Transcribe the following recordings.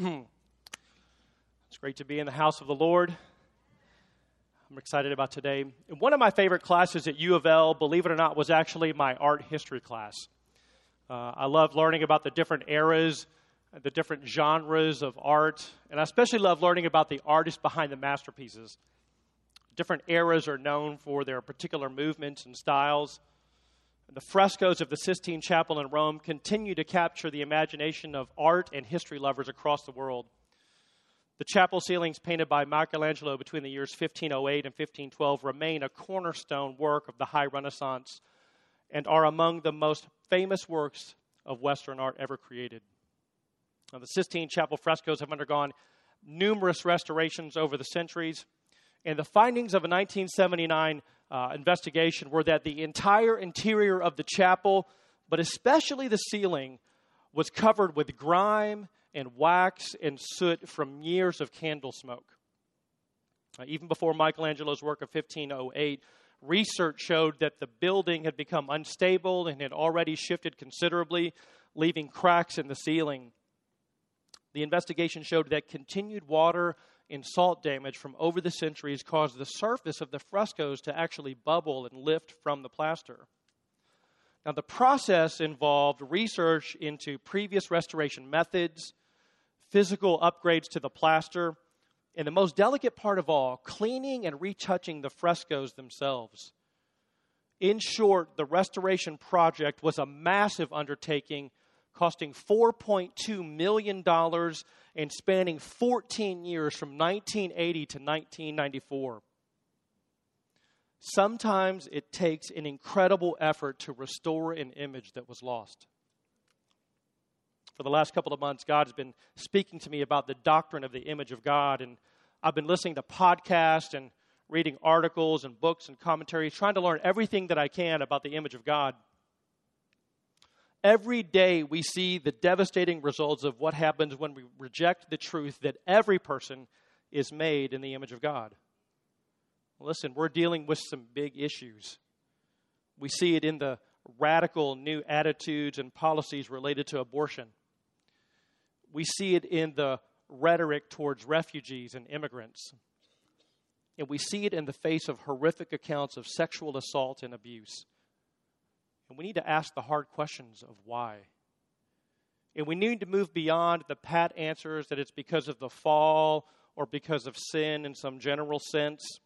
it's great to be in the house of the Lord. I'm excited about today. One of my favorite classes at U of L, believe it or not, was actually my art history class. Uh, I love learning about the different eras, the different genres of art, and I especially love learning about the artists behind the masterpieces. Different eras are known for their particular movements and styles. The frescoes of the Sistine Chapel in Rome continue to capture the imagination of art and history lovers across the world. The chapel ceilings painted by Michelangelo between the years 1508 and 1512 remain a cornerstone work of the High Renaissance and are among the most famous works of Western art ever created. Now, the Sistine Chapel frescoes have undergone numerous restorations over the centuries, and the findings of a 1979 uh, investigation were that the entire interior of the chapel, but especially the ceiling, was covered with grime and wax and soot from years of candle smoke. Uh, even before Michelangelo's work of 1508, research showed that the building had become unstable and had already shifted considerably, leaving cracks in the ceiling. The investigation showed that continued water and salt damage from over the centuries caused the surface of the frescoes to actually bubble and lift from the plaster. Now, the process involved research into previous restoration methods, physical upgrades to the plaster, and the most delicate part of all, cleaning and retouching the frescoes themselves. In short, the restoration project was a massive undertaking costing $4.2 million and spanning 14 years from 1980 to 1994. Sometimes it takes an incredible effort to restore an image that was lost. For the last couple of months, God has been speaking to me about the doctrine of the image of God, and I've been listening to podcasts and reading articles and books and commentaries, trying to learn everything that I can about the image of God. Every day we see the devastating results of what happens when we reject the truth that every person is made in the image of God. Listen, we're dealing with some big issues. We see it in the radical new attitudes and policies related to abortion. We see it in the rhetoric towards refugees and immigrants. And we see it in the face of horrific accounts of sexual assault and abuse. And we need to ask the hard questions of why. And we need to move beyond the pat answers that it's because of the fall or because of sin in some general sense.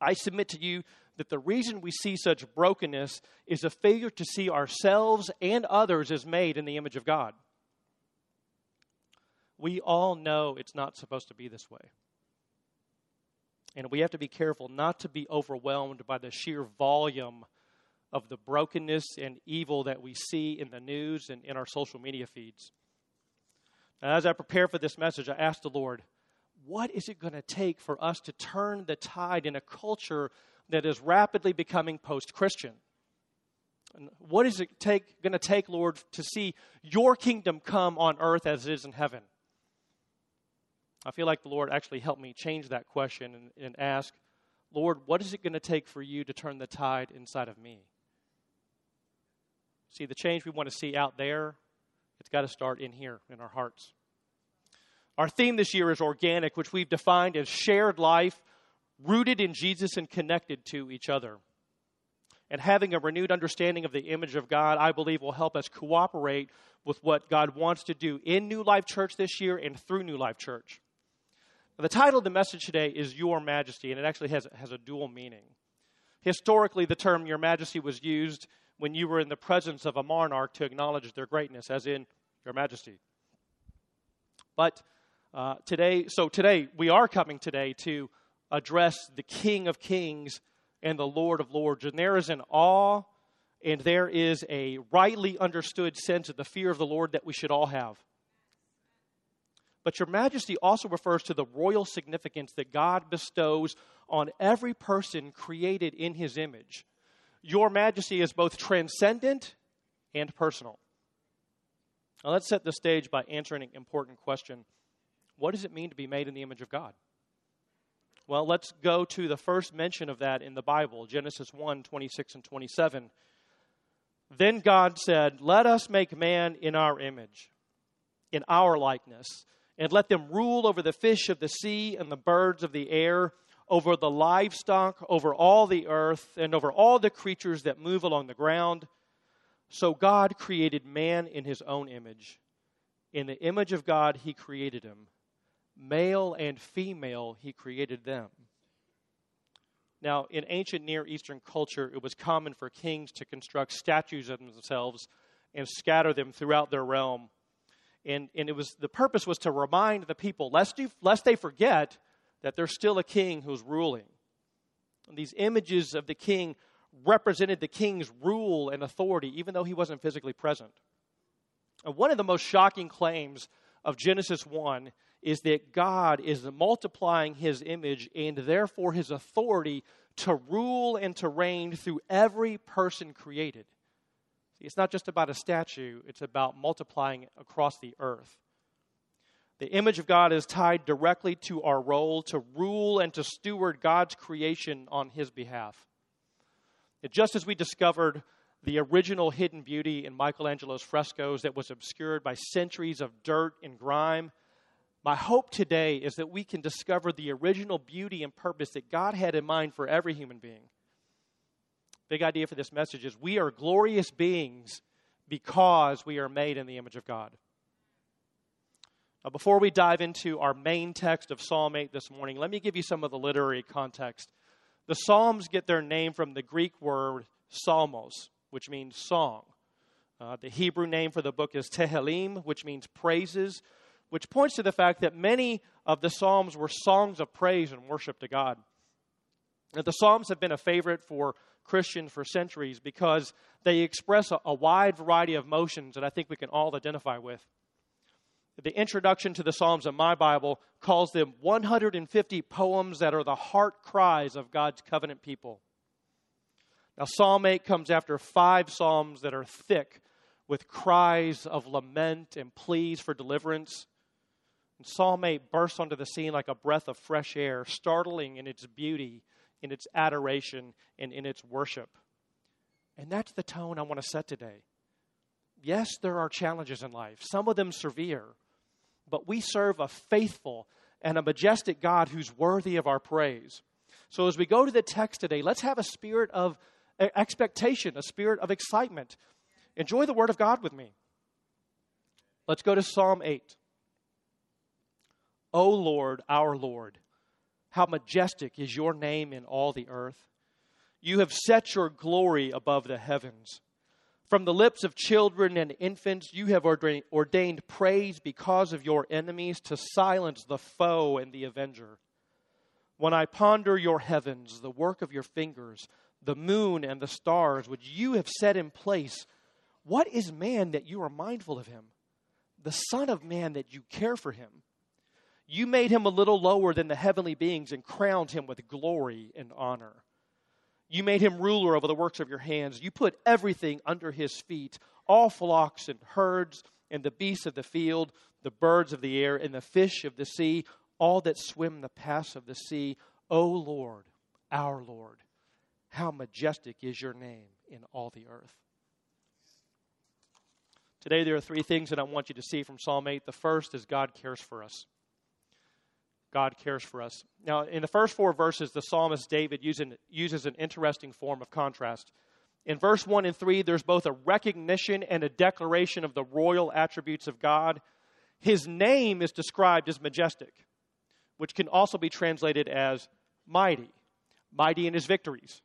I submit to you that the reason we see such brokenness is a failure to see ourselves and others as made in the image of God. We all know it's not supposed to be this way. And we have to be careful not to be overwhelmed by the sheer volume of the brokenness and evil that we see in the news and in our social media feeds. Now, as I prepare for this message, I asked the Lord, what is it going to take for us to turn the tide in a culture that is rapidly becoming post Christian? What is it take, going to take, Lord, to see your kingdom come on earth as it is in heaven? I feel like the Lord actually helped me change that question and, and ask, Lord, what is it going to take for you to turn the tide inside of me? See, the change we want to see out there, it's got to start in here, in our hearts. Our theme this year is organic, which we've defined as shared life rooted in Jesus and connected to each other. And having a renewed understanding of the image of God, I believe, will help us cooperate with what God wants to do in New Life Church this year and through New Life Church. Now, the title of the message today is Your Majesty, and it actually has, has a dual meaning. Historically, the term Your Majesty was used when you were in the presence of a monarch to acknowledge their greatness, as in Your Majesty. But uh, today, so today, we are coming today to address the King of Kings and the Lord of Lords. And there is an awe and there is a rightly understood sense of the fear of the Lord that we should all have. But Your Majesty also refers to the royal significance that God bestows on every person created in His image. Your Majesty is both transcendent and personal. Now, let's set the stage by answering an important question What does it mean to be made in the image of God? Well, let's go to the first mention of that in the Bible Genesis 1 26 and 27. Then God said, Let us make man in our image, in our likeness, and let them rule over the fish of the sea and the birds of the air, over the livestock, over all the earth, and over all the creatures that move along the ground. So God created man in his own image. In the image of God, he created him. Male and female, he created them. Now, in ancient Near Eastern culture, it was common for kings to construct statues of themselves and scatter them throughout their realm. And, and it was the purpose was to remind the people, lest, you, lest they forget that there's still a king who's ruling. And these images of the king represented the king's rule and authority, even though he wasn't physically present. And one of the most shocking claims of Genesis 1 is that God is multiplying his image and therefore his authority to rule and to reign through every person created. It's not just about a statue, it's about multiplying across the earth. The image of God is tied directly to our role to rule and to steward God's creation on his behalf. Just as we discovered the original hidden beauty in Michelangelo's frescoes that was obscured by centuries of dirt and grime, my hope today is that we can discover the original beauty and purpose that God had in mind for every human being. Big idea for this message is we are glorious beings because we are made in the image of God. Now, before we dive into our main text of Psalm 8 this morning, let me give you some of the literary context. The Psalms get their name from the Greek word psalmos, which means song. Uh, the Hebrew name for the book is Tehillim, which means praises which points to the fact that many of the Psalms were songs of praise and worship to God. And the Psalms have been a favorite for Christians for centuries because they express a, a wide variety of emotions that I think we can all identify with. The introduction to the Psalms in my Bible calls them 150 poems that are the heart cries of God's covenant people. Now, Psalm 8 comes after five Psalms that are thick with cries of lament and pleas for deliverance. And Psalm 8 bursts onto the scene like a breath of fresh air, startling in its beauty, in its adoration, and in its worship. And that's the tone I want to set today. Yes, there are challenges in life, some of them severe, but we serve a faithful and a majestic God who's worthy of our praise. So as we go to the text today, let's have a spirit of expectation, a spirit of excitement. Enjoy the Word of God with me. Let's go to Psalm 8. O Lord, our Lord, how majestic is your name in all the earth. You have set your glory above the heavens. From the lips of children and infants, you have ordained praise because of your enemies to silence the foe and the avenger. When I ponder your heavens, the work of your fingers, the moon and the stars, which you have set in place, what is man that you are mindful of him? The Son of Man that you care for him. You made him a little lower than the heavenly beings and crowned him with glory and honor. You made him ruler over the works of your hands. You put everything under his feet all flocks and herds, and the beasts of the field, the birds of the air, and the fish of the sea, all that swim the paths of the sea. O Lord, our Lord, how majestic is your name in all the earth. Today, there are three things that I want you to see from Psalm 8. The first is God cares for us. God cares for us. Now, in the first four verses, the psalmist David uses an interesting form of contrast. In verse 1 and 3, there's both a recognition and a declaration of the royal attributes of God. His name is described as majestic, which can also be translated as mighty, mighty in his victories,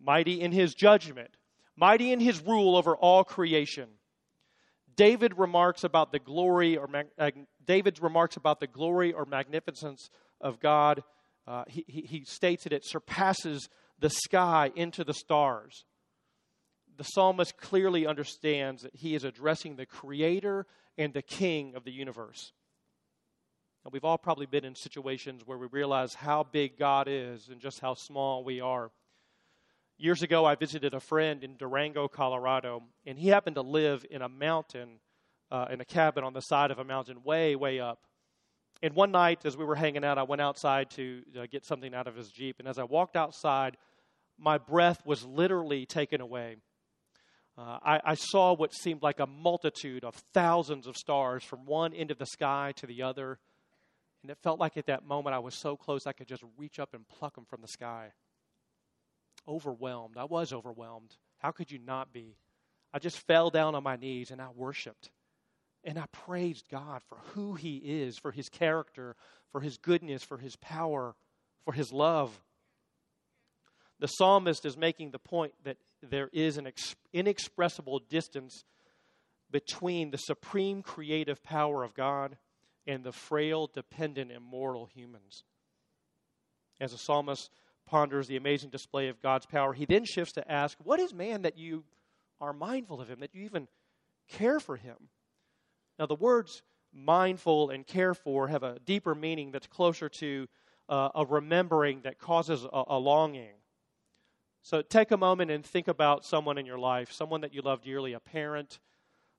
mighty in his judgment, mighty in his rule over all creation. David remarks about the glory or David's remarks about the glory or magnificence of God. Uh, he, he, he states that it surpasses the sky into the stars. The psalmist clearly understands that he is addressing the creator and the king of the universe. Now, we've all probably been in situations where we realize how big God is and just how small we are. Years ago, I visited a friend in Durango, Colorado, and he happened to live in a mountain, uh, in a cabin on the side of a mountain way, way up. And one night, as we were hanging out, I went outside to uh, get something out of his Jeep. And as I walked outside, my breath was literally taken away. uh, I, I saw what seemed like a multitude of thousands of stars from one end of the sky to the other. And it felt like at that moment I was so close I could just reach up and pluck them from the sky. Overwhelmed. I was overwhelmed. How could you not be? I just fell down on my knees and I worshiped. And I praised God for who He is, for His character, for His goodness, for His power, for His love. The psalmist is making the point that there is an inexpressible distance between the supreme creative power of God and the frail, dependent, immortal humans. As the psalmist ponders the amazing display of God's power, he then shifts to ask, What is man that you are mindful of him, that you even care for him? Now, the words mindful and care for have a deeper meaning that's closer to uh, a remembering that causes a, a longing. So take a moment and think about someone in your life, someone that you love dearly, a parent,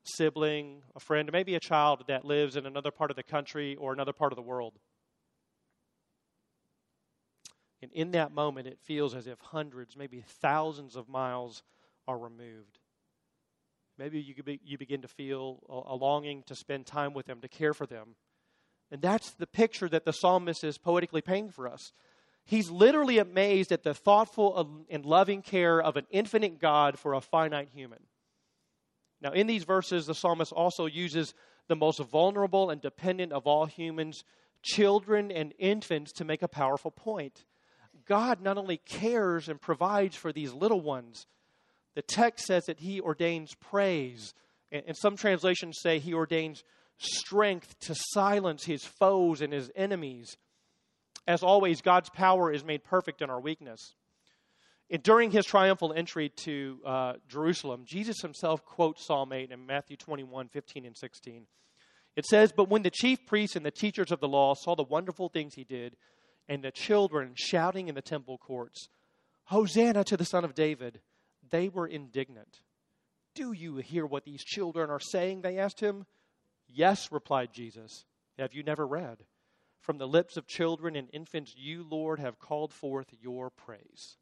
sibling, a friend, maybe a child that lives in another part of the country or another part of the world. And in that moment, it feels as if hundreds, maybe thousands of miles are removed. Maybe you, be, you begin to feel a, a longing to spend time with them, to care for them. And that's the picture that the psalmist is poetically painting for us. He's literally amazed at the thoughtful and loving care of an infinite God for a finite human. Now, in these verses, the psalmist also uses the most vulnerable and dependent of all humans, children and infants, to make a powerful point. God not only cares and provides for these little ones, the text says that he ordains praise. And some translations say he ordains strength to silence his foes and his enemies. As always, God's power is made perfect in our weakness. And during his triumphal entry to uh, Jerusalem, Jesus himself quotes Psalm 8 in Matthew 21 15 and 16. It says, But when the chief priests and the teachers of the law saw the wonderful things he did, and the children shouting in the temple courts, Hosanna to the Son of David, they were indignant. Do you hear what these children are saying? They asked him. Yes, replied Jesus. Have you never read? From the lips of children and infants, you, Lord, have called forth your praise.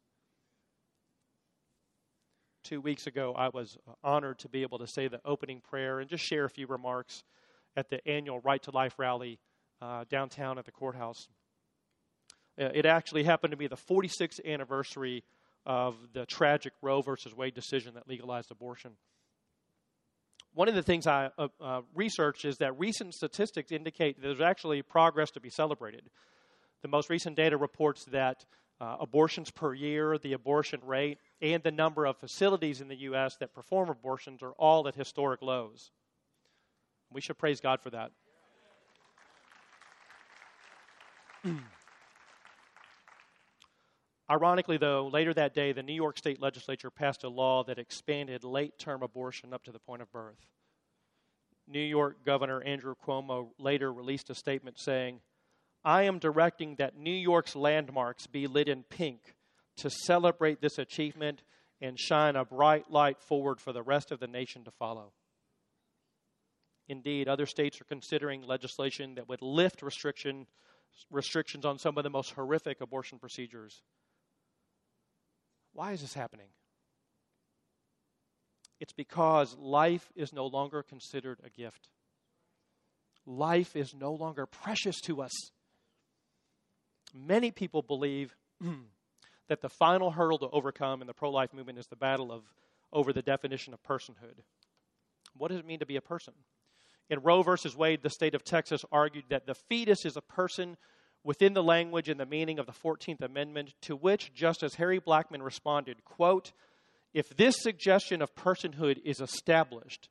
Two weeks ago, I was honored to be able to say the opening prayer and just share a few remarks at the annual Right to Life rally uh, downtown at the courthouse. Uh, it actually happened to be the 46th anniversary of the tragic Roe versus Wade decision that legalized abortion. One of the things I uh, uh, researched is that recent statistics indicate there's actually progress to be celebrated. The most recent data reports that uh, abortions per year, the abortion rate, and the number of facilities in the U.S. that perform abortions are all at historic lows. We should praise God for that. Ironically, though, later that day, the New York State legislature passed a law that expanded late term abortion up to the point of birth. New York Governor Andrew Cuomo later released a statement saying, I am directing that New York's landmarks be lit in pink to celebrate this achievement and shine a bright light forward for the rest of the nation to follow. Indeed, other states are considering legislation that would lift restriction, restrictions on some of the most horrific abortion procedures. Why is this happening? It's because life is no longer considered a gift. Life is no longer precious to us. Many people believe that the final hurdle to overcome in the pro life movement is the battle of over the definition of personhood. What does it mean to be a person? In Roe versus Wade, the state of Texas argued that the fetus is a person within the language and the meaning of the 14th Amendment, to which Justice Harry Blackmun responded, quote, if this suggestion of personhood is established,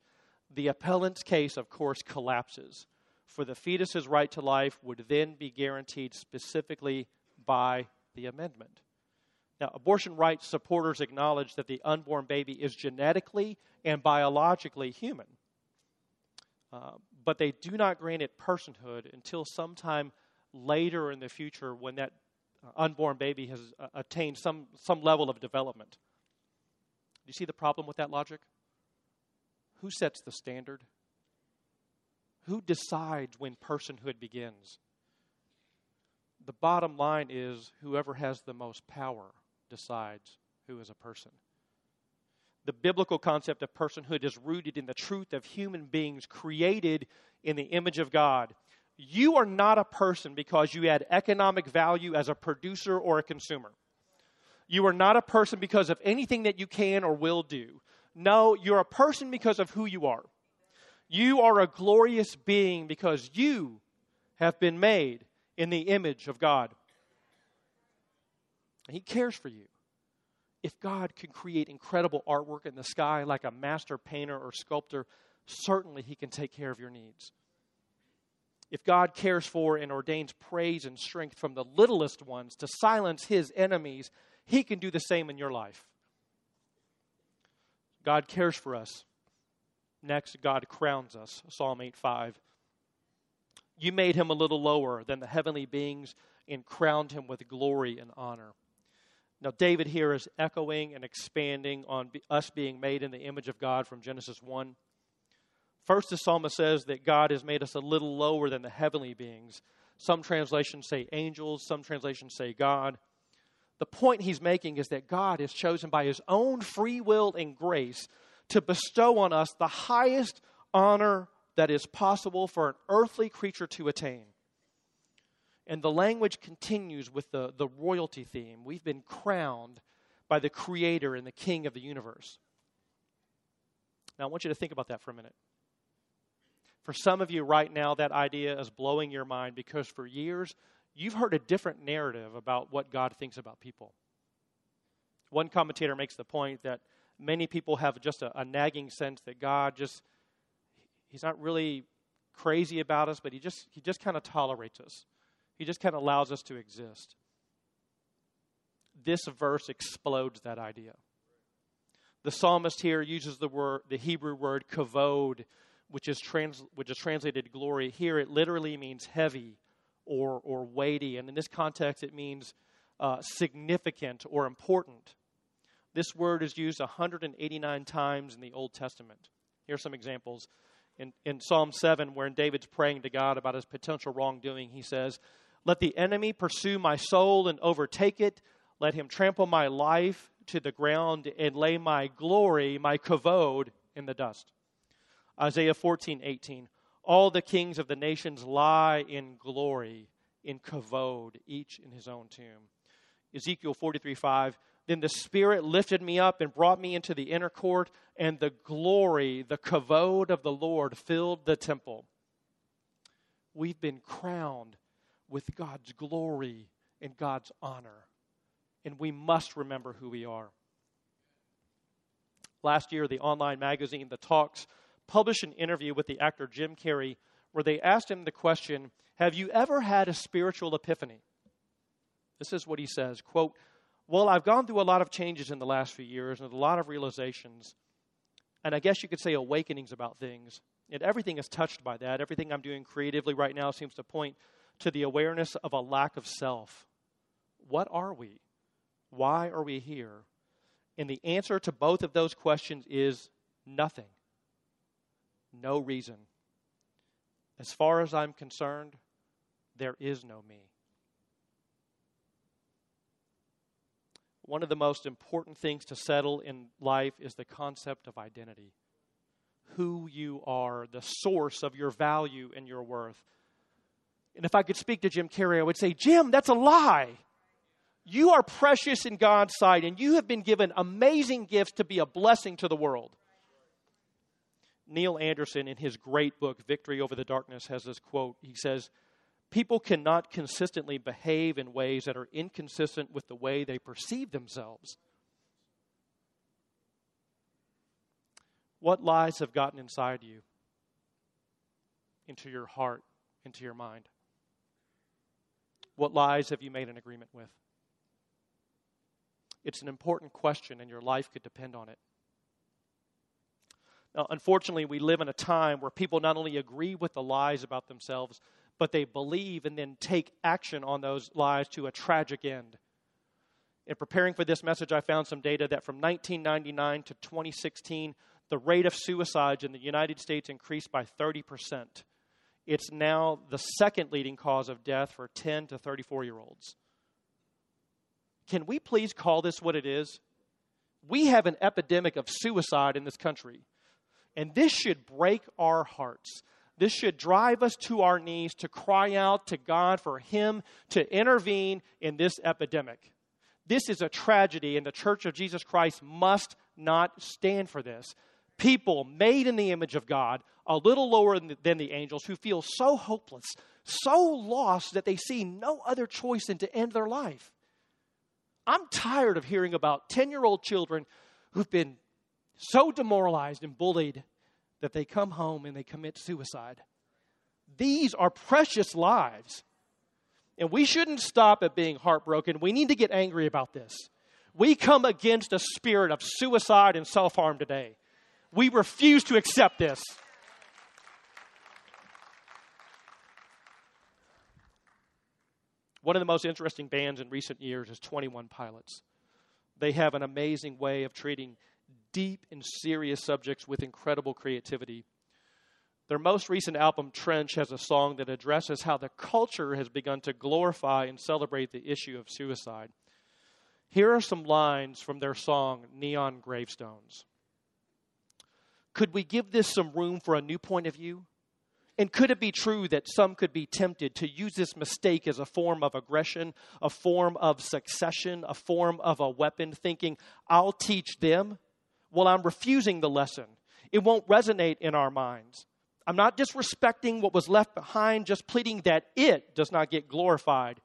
the appellant's case, of course, collapses, for the fetus's right to life would then be guaranteed specifically by the amendment. Now, abortion rights supporters acknowledge that the unborn baby is genetically and biologically human, uh, but they do not grant it personhood until sometime later in the future when that uh, unborn baby has uh, attained some, some level of development. Do you see the problem with that logic? Who sets the standard? Who decides when personhood begins? The bottom line is whoever has the most power decides who is a person. The biblical concept of personhood is rooted in the truth of human beings created in the image of God. You are not a person because you add economic value as a producer or a consumer. You are not a person because of anything that you can or will do. No, you're a person because of who you are. You are a glorious being because you have been made in the image of God. He cares for you. If God can create incredible artwork in the sky like a master painter or sculptor, certainly He can take care of your needs. If God cares for and ordains praise and strength from the littlest ones to silence His enemies, He can do the same in your life. God cares for us. Next, God crowns us. Psalm 8 5. You made him a little lower than the heavenly beings and crowned him with glory and honor. Now, David here is echoing and expanding on us being made in the image of God from Genesis 1. First, the psalmist says that God has made us a little lower than the heavenly beings. Some translations say angels, some translations say God. The point he's making is that God has chosen by his own free will and grace to bestow on us the highest honor that is possible for an earthly creature to attain. And the language continues with the, the royalty theme. We've been crowned by the Creator and the King of the universe. Now, I want you to think about that for a minute. For some of you right now, that idea is blowing your mind because for years, you've heard a different narrative about what God thinks about people. One commentator makes the point that many people have just a, a nagging sense that God just he's not really crazy about us, but he just he just kind of tolerates us. He just kind of allows us to exist. This verse explodes that idea. The psalmist here uses the word the Hebrew word kavod, which is trans, which is translated glory. Here it literally means heavy or or weighty, and in this context it means uh, significant or important. This word is used 189 times in the Old Testament. Here are some examples in, in Psalm 7, where David's praying to God about his potential wrongdoing, he says, Let the enemy pursue my soul and overtake it. Let him trample my life to the ground and lay my glory, my kavod, in the dust. Isaiah 14, 18. All the kings of the nations lie in glory, in kavod, each in his own tomb. Ezekiel 43, 5. Then the Spirit lifted me up and brought me into the inner court, and the glory, the kavod of the Lord filled the temple. We've been crowned with God's glory and God's honor, and we must remember who we are. Last year, the online magazine, The Talks, published an interview with the actor Jim Carrey where they asked him the question Have you ever had a spiritual epiphany? This is what he says quote, well, I've gone through a lot of changes in the last few years and a lot of realizations. And I guess you could say awakenings about things. And everything is touched by that. Everything I'm doing creatively right now seems to point to the awareness of a lack of self. What are we? Why are we here? And the answer to both of those questions is nothing. No reason. As far as I'm concerned, there is no me. one of the most important things to settle in life is the concept of identity. Who you are, the source of your value and your worth. And if I could speak to Jim Carrey, I would say, Jim, that's a lie. You are precious in God's sight, and you have been given amazing gifts to be a blessing to the world. Neil Anderson, in his great book, Victory Over the Darkness, has this quote. He says, people cannot consistently behave in ways that are inconsistent with the way they perceive themselves. What lies have gotten inside you, into your heart, into your mind? What lies have you made an agreement with? It's an important question, and your life could depend on it. Now, unfortunately, we live in a time where people not only agree with the lies about themselves, but they believe and then take action on those lies to a tragic end. In preparing for this message, I found some data that from 1999 to 2016, the rate of suicides in the United States increased by 30%. It's now the second leading cause of death for 10 to 34 year olds. Can we please call this what it is? We have an epidemic of suicide in this country. And this should break our hearts. This should drive us to our knees to cry out to God for Him to intervene in this epidemic. This is a tragedy, and the Church of Jesus Christ must not stand for this. People made in the image of God, a little lower than the angels, who feel so hopeless, so lost that they see no other choice than to end their life. I'm tired of hearing about 10 year old children who've been so demoralized and bullied that they come home and they commit suicide. These are precious lives. And we shouldn't stop at being heartbroken. We need to get angry about this. We come against a spirit of suicide and self harm today. We refuse to accept this. One of the most interesting bands in recent years is 21 Pilots. They have an amazing way of treating deep and serious subjects with incredible creativity. Their most recent album, Trench, has a song that addresses how the culture has begun to glorify and celebrate the issue of suicide. Here are some lines from their song, Neon Gravestones. Could we give this some room for a new point of view? And could it be true that some could be tempted to use this mistake as a form of aggression, a form of succession, a form of a weapon, thinking, I'll teach them? Well, I'm refusing the lesson. It won't resonate in our minds. I'm not disrespecting what was left behind, just pleading that it does not get glorified.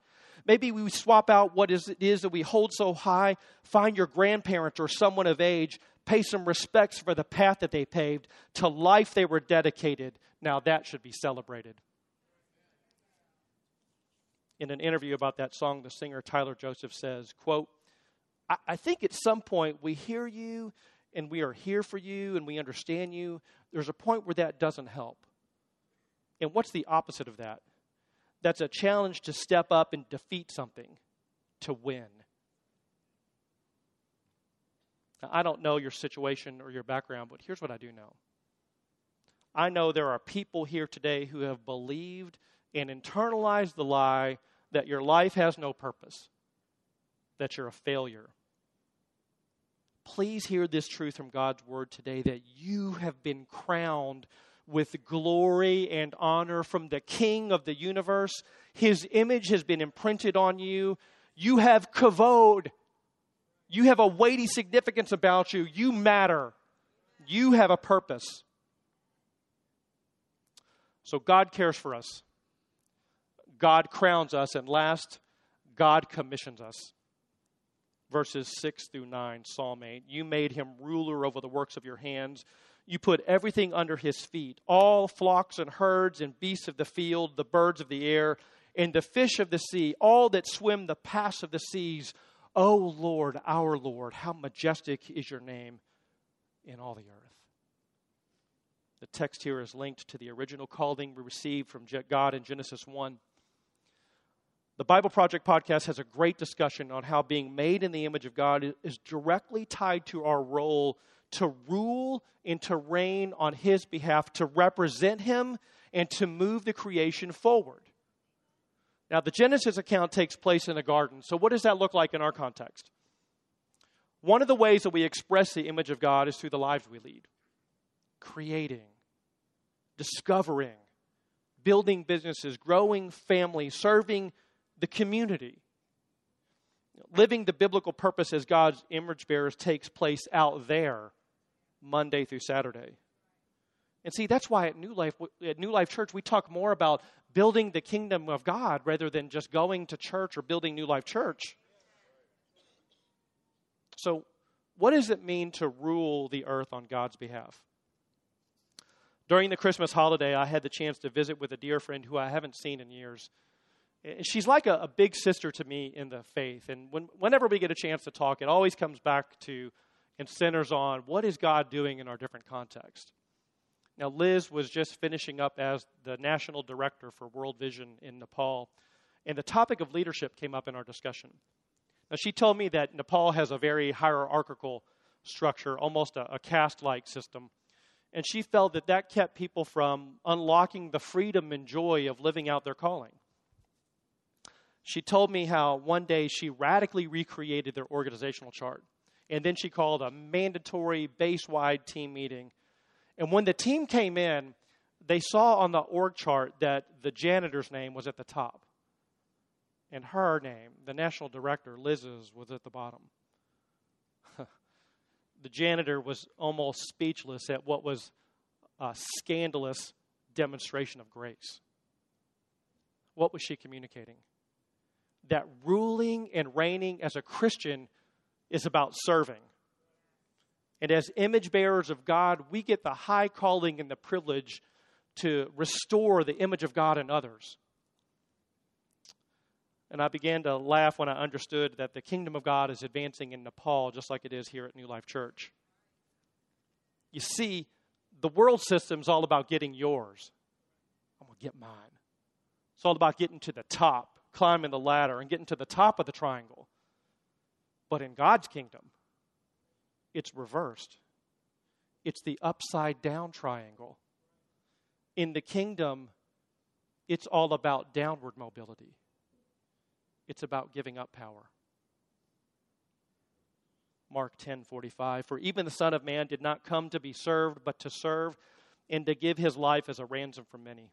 Maybe we swap out what is, it is that we hold so high, find your grandparents or someone of age, pay some respects for the path that they paved, to life they were dedicated. Now that should be celebrated. In an interview about that song, the singer Tyler Joseph says, quote, I, I think at some point we hear you and we are here for you and we understand you. There's a point where that doesn't help. And what's the opposite of that? That's a challenge to step up and defeat something, to win. Now, I don't know your situation or your background, but here's what I do know. I know there are people here today who have believed and internalized the lie that your life has no purpose, that you're a failure. Please hear this truth from God's word today that you have been crowned with glory and honor from the King of the universe. His image has been imprinted on you. You have kavod. You have a weighty significance about you. You matter. You have a purpose. So God cares for us. God crowns us. And last, God commissions us. Verses 6 through 9, Psalm 8. You made him ruler over the works of your hands. You put everything under his feet all flocks and herds and beasts of the field, the birds of the air, and the fish of the sea, all that swim the paths of the seas O oh Lord, our Lord, how majestic is your name in all the earth. The text here is linked to the original calling we received from God in Genesis 1. The Bible Project podcast has a great discussion on how being made in the image of God is directly tied to our role to rule and to reign on His behalf, to represent Him, and to move the creation forward. Now, the Genesis account takes place in a garden. So, what does that look like in our context? One of the ways that we express the image of God is through the lives we lead creating, discovering, building businesses, growing families, serving the community. Living the biblical purpose as God's image bearers takes place out there Monday through Saturday. And see, that's why at New Life, at New Life Church, we talk more about building the kingdom of God rather than just going to church or building New Life Church. So, what does it mean to rule the earth on God's behalf? During the Christmas holiday, I had the chance to visit with a dear friend who I haven't seen in years. She's like a, a big sister to me in the faith. And when, whenever we get a chance to talk, it always comes back to and centers on what is God doing in our different contexts. Now, Liz was just finishing up as the national director for World Vision in Nepal, and the topic of leadership came up in our discussion. Now, she told me that Nepal has a very hierarchical structure, almost a, a caste like system, and she felt that that kept people from unlocking the freedom and joy of living out their calling. She told me how one day she radically recreated their organizational chart. And then she called a mandatory base wide team meeting. And when the team came in, they saw on the org chart that the janitor's name was at the top. And her name, the national director, Liz's, was at the bottom. the janitor was almost speechless at what was a scandalous demonstration of grace. What was she communicating? That ruling and reigning as a Christian is about serving. And as image bearers of God, we get the high calling and the privilege to restore the image of God in others. And I began to laugh when I understood that the kingdom of God is advancing in Nepal just like it is here at New Life Church. You see, the world system is all about getting yours. I'm going to get mine. It's all about getting to the top, climbing the ladder, and getting to the top of the triangle. But in God's kingdom, it's reversed. It's the upside down triangle. In the kingdom, it's all about downward mobility, it's about giving up power. Mark 10:45 For even the son of man did not come to be served but to serve and to give his life as a ransom for many.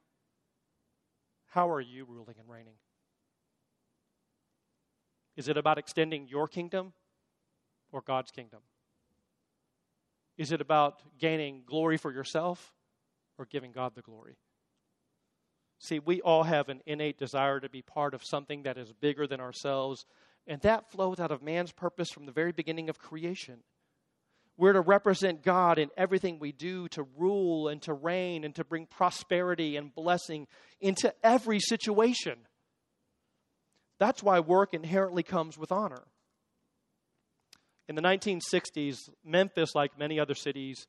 how are you ruling and reigning? Is it about extending your kingdom or God's kingdom? Is it about gaining glory for yourself or giving God the glory? See, we all have an innate desire to be part of something that is bigger than ourselves, and that flows out of man's purpose from the very beginning of creation. We're to represent God in everything we do, to rule and to reign and to bring prosperity and blessing into every situation. That's why work inherently comes with honor. In the 1960s, Memphis, like many other cities,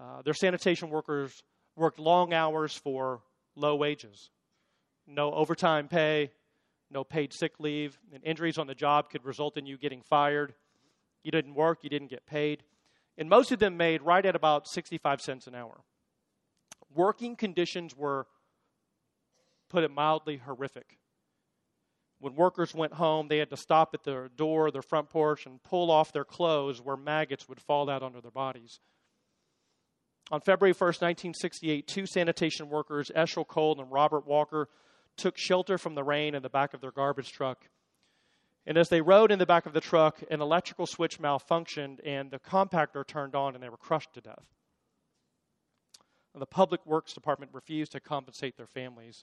uh, their sanitation workers worked long hours for low wages. No overtime pay, no paid sick leave, and injuries on the job could result in you getting fired. You didn't work, you didn't get paid and most of them made right at about 65 cents an hour. Working conditions were, put it mildly, horrific. When workers went home, they had to stop at their door, their front porch, and pull off their clothes where maggots would fall out under their bodies. On February 1st, 1968, two sanitation workers, Echol Cole and Robert Walker, took shelter from the rain in the back of their garbage truck and as they rode in the back of the truck, an electrical switch malfunctioned and the compactor turned on and they were crushed to death. The Public Works Department refused to compensate their families.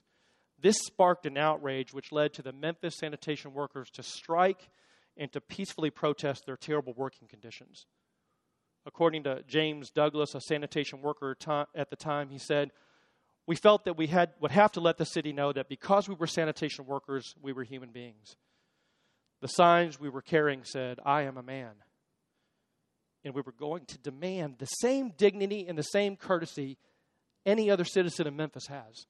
This sparked an outrage which led to the Memphis sanitation workers to strike and to peacefully protest their terrible working conditions. According to James Douglas, a sanitation worker at the time, he said, We felt that we had, would have to let the city know that because we were sanitation workers, we were human beings. The signs we were carrying said, I am a man. And we were going to demand the same dignity and the same courtesy any other citizen of Memphis has.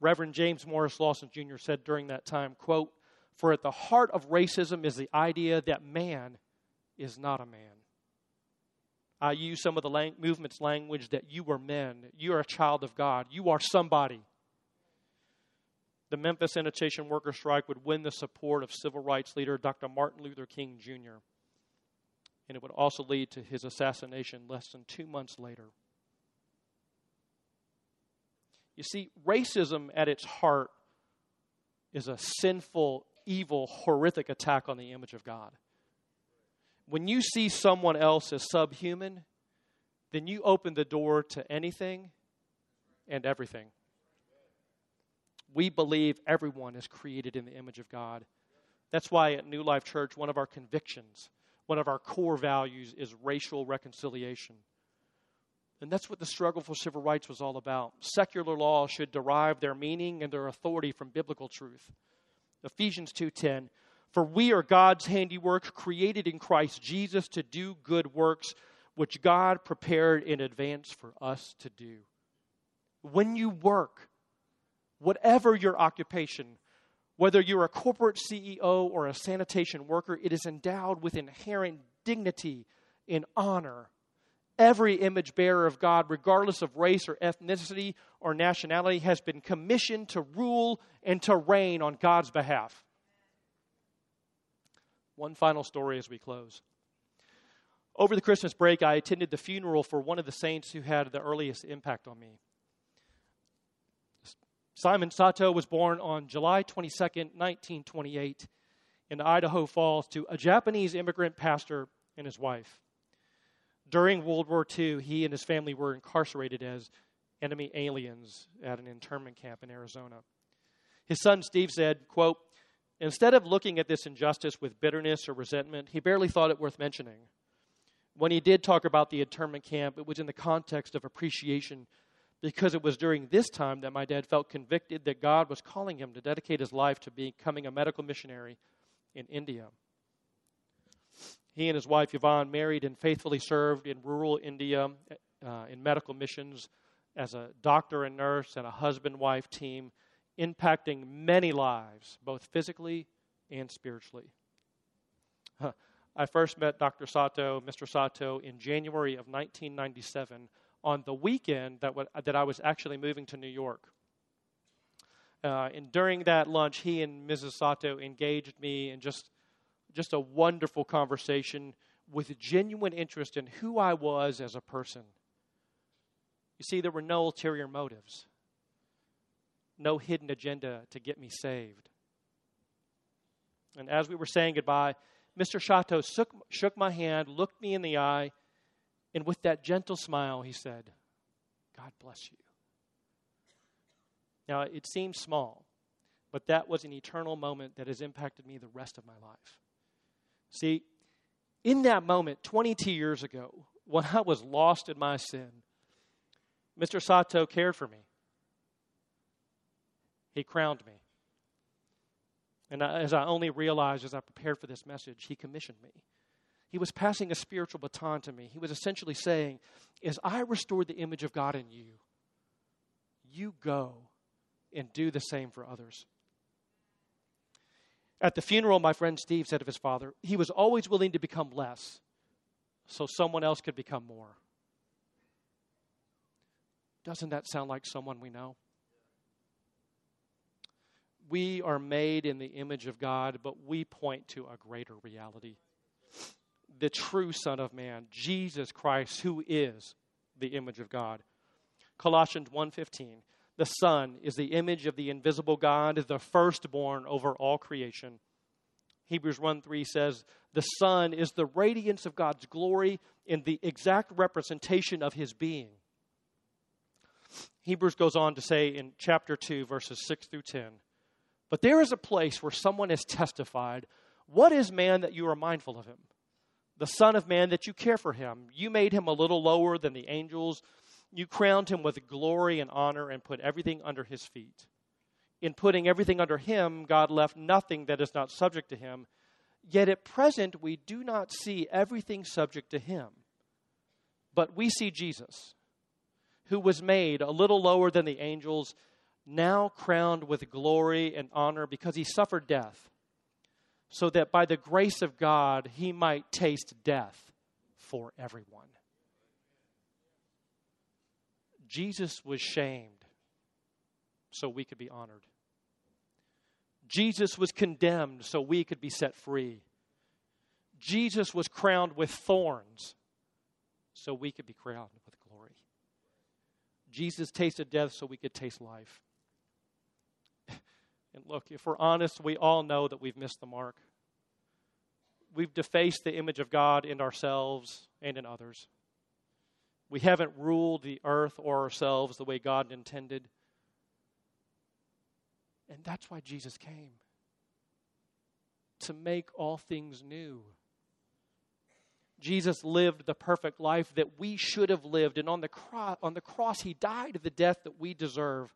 Reverend James Morris Lawson Jr. said during that time, quote, For at the heart of racism is the idea that man is not a man. I use some of the lang- movement's language that you are men, you are a child of God, you are somebody the Memphis sanitation worker strike would win the support of civil rights leader Dr. Martin Luther King Jr., and it would also lead to his assassination less than two months later. You see, racism at its heart is a sinful, evil, horrific attack on the image of God. When you see someone else as subhuman, then you open the door to anything and everything we believe everyone is created in the image of God. That's why at New Life Church, one of our convictions, one of our core values is racial reconciliation. And that's what the struggle for civil rights was all about. Secular law should derive their meaning and their authority from biblical truth. Ephesians 2:10 For we are God's handiwork, created in Christ Jesus to do good works, which God prepared in advance for us to do. When you work, whatever your occupation, whether you're a corporate CEO or a sanitation worker, it is endowed with inherent dignity and honor. Every image bearer of God, regardless of race or ethnicity or nationality, has been commissioned to rule and to reign on God's behalf. One final story as we close. Over the Christmas break, I attended the funeral for one of the saints who had the earliest impact on me. Simon Sato was born on July 22, 1928, in Idaho Falls to a Japanese immigrant pastor and his wife. During World War II, he and his family were incarcerated as enemy aliens at an internment camp in Arizona. His son Steve said, quote, Instead of looking at this injustice with bitterness or resentment, he barely thought it worth mentioning. When he did talk about the internment camp, it was in the context of appreciation because it was during this time that my dad felt convicted that God was calling him to dedicate his life to becoming a medical missionary in India. He and his wife Yvonne married and faithfully served in rural India uh, in medical missions as a doctor and nurse and a husband wife team impacting many lives, both physically and spiritually. I first met Dr. Sato, Mr. Sato, in January of 1997 on the weekend that, w- that I was actually moving to New York. Uh, and during that lunch, he and Mrs. Sato engaged me in just, just a wonderful conversation with genuine interest in who I was as a person. You see, there were no ulterior motives no hidden agenda to get me saved. And as we were saying goodbye, Mr. Sato shook, shook my hand, looked me in the eye, and with that gentle smile, he said, God bless you. Now, it seems small, but that was an eternal moment that has impacted me the rest of my life. See, in that moment, 22 years ago, when I was lost in my sin, Mr. Sato cared for me. He crowned me. And as I only realized as I prepared for this message, He commissioned me. He was passing a spiritual baton to me. He was essentially saying, As I restored the image of God in you, you go and do the same for others. At the funeral, my friend Steve said of his father, he was always willing to become less so someone else could become more. Doesn't that sound like someone we know? we are made in the image of God, but we point to a greater reality. The true Son of Man, Jesus Christ, who is the image of God. Colossians 1:15. The Son is the image of the invisible God, the firstborn over all creation. Hebrews 1 3 says, The Son is the radiance of God's glory in the exact representation of his being. Hebrews goes on to say in chapter 2, verses 6 through 10, but there is a place where someone has testified, What is man that you are mindful of him? The Son of Man that you care for him. You made him a little lower than the angels. You crowned him with glory and honor and put everything under his feet. In putting everything under him, God left nothing that is not subject to him. Yet at present, we do not see everything subject to him. But we see Jesus, who was made a little lower than the angels now crowned with glory and honor because he suffered death, so that by the grace of God he might taste death for everyone. Jesus was shamed so we could be honored. Jesus was condemned so we could be set free. Jesus was crowned with thorns so we could be crowned with glory. Jesus tasted death so we could taste life. And look, if we're honest, we all know that we've missed the mark. We've defaced the image of God in ourselves and in others. We haven't ruled the earth or ourselves the way God intended. And that's why Jesus came to make all things new. Jesus lived the perfect life that we should have lived, and on the, cro- on the cross, he died the death that we deserve.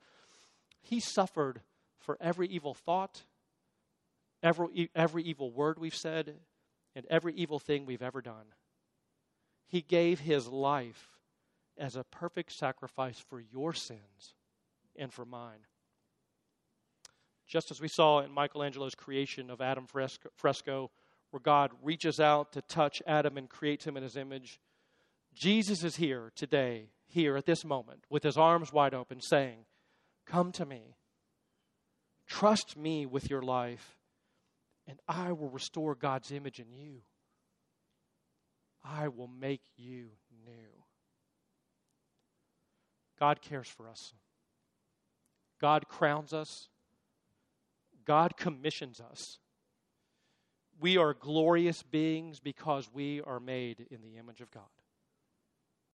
He suffered for every evil thought every, every evil word we've said and every evil thing we've ever done. He gave his life as a perfect sacrifice for your sins and for mine. Just as we saw in Michelangelo's creation of Adam fresco, where God reaches out to touch Adam and creates him in his image, Jesus is here today, here at this moment, with his arms wide open, saying, Come to me. Trust me with your life, and I will restore God's image in you. I will make you new. God cares for us. God crowns us. God commissions us. We are glorious beings because we are made in the image of God.